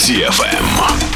На